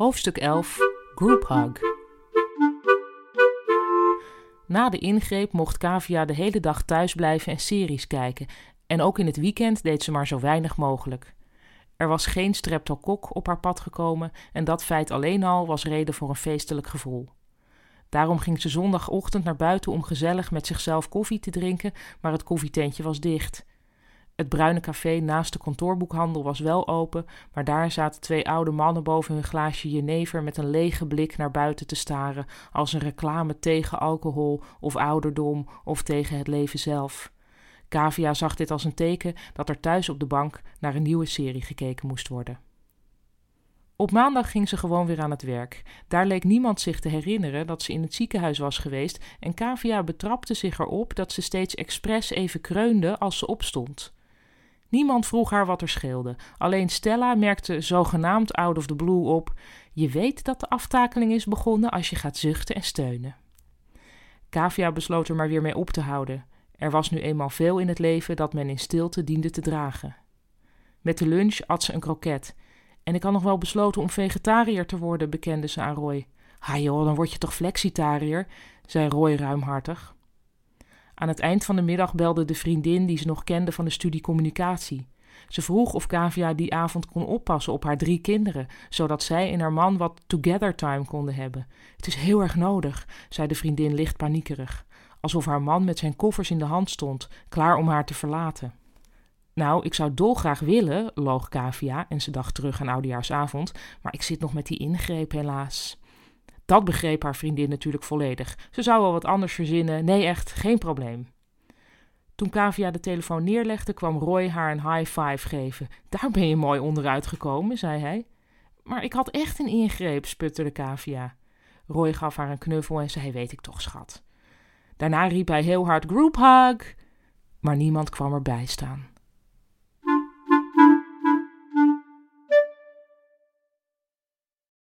Hoofdstuk 11 Group Hug Na de ingreep mocht Kavia de hele dag thuis blijven en series kijken. En ook in het weekend deed ze maar zo weinig mogelijk. Er was geen streptokok op haar pad gekomen en dat feit alleen al was reden voor een feestelijk gevoel. Daarom ging ze zondagochtend naar buiten om gezellig met zichzelf koffie te drinken, maar het koffietentje was dicht. Het bruine café naast de kantoorboekhandel was wel open, maar daar zaten twee oude mannen boven hun glaasje jenever met een lege blik naar buiten te staren, als een reclame tegen alcohol of ouderdom of tegen het leven zelf. Kavia zag dit als een teken dat er thuis op de bank naar een nieuwe serie gekeken moest worden. Op maandag ging ze gewoon weer aan het werk. Daar leek niemand zich te herinneren dat ze in het ziekenhuis was geweest en Kavia betrapte zich erop dat ze steeds expres even kreunde als ze opstond. Niemand vroeg haar wat er scheelde. Alleen Stella merkte zogenaamd out of the blue op: Je weet dat de aftakeling is begonnen als je gaat zuchten en steunen. Kavia besloot er maar weer mee op te houden. Er was nu eenmaal veel in het leven dat men in stilte diende te dragen. Met de lunch at ze een kroket. En ik had nog wel besloten om vegetariër te worden, bekende ze aan Roy. Ha joh, dan word je toch flexitariër, zei Roy ruimhartig. Aan het eind van de middag belde de vriendin die ze nog kende van de studie communicatie. Ze vroeg of Kavia die avond kon oppassen op haar drie kinderen, zodat zij en haar man wat together time konden hebben. Het is heel erg nodig, zei de vriendin licht paniekerig, alsof haar man met zijn koffers in de hand stond, klaar om haar te verlaten. Nou, ik zou dolgraag willen, loog Kavia en ze dacht terug aan oudejaarsavond, maar ik zit nog met die ingreep helaas. Dat begreep haar vriendin natuurlijk volledig. Ze zou wel wat anders verzinnen. Nee, echt, geen probleem. Toen Kavia de telefoon neerlegde, kwam Roy haar een high five geven. Daar ben je mooi onderuit gekomen, zei hij. Maar ik had echt een ingreep, sputterde Kavia. Roy gaf haar een knuffel en zei: Weet ik toch, schat. Daarna riep hij heel hard: Group hug! Maar niemand kwam erbij staan.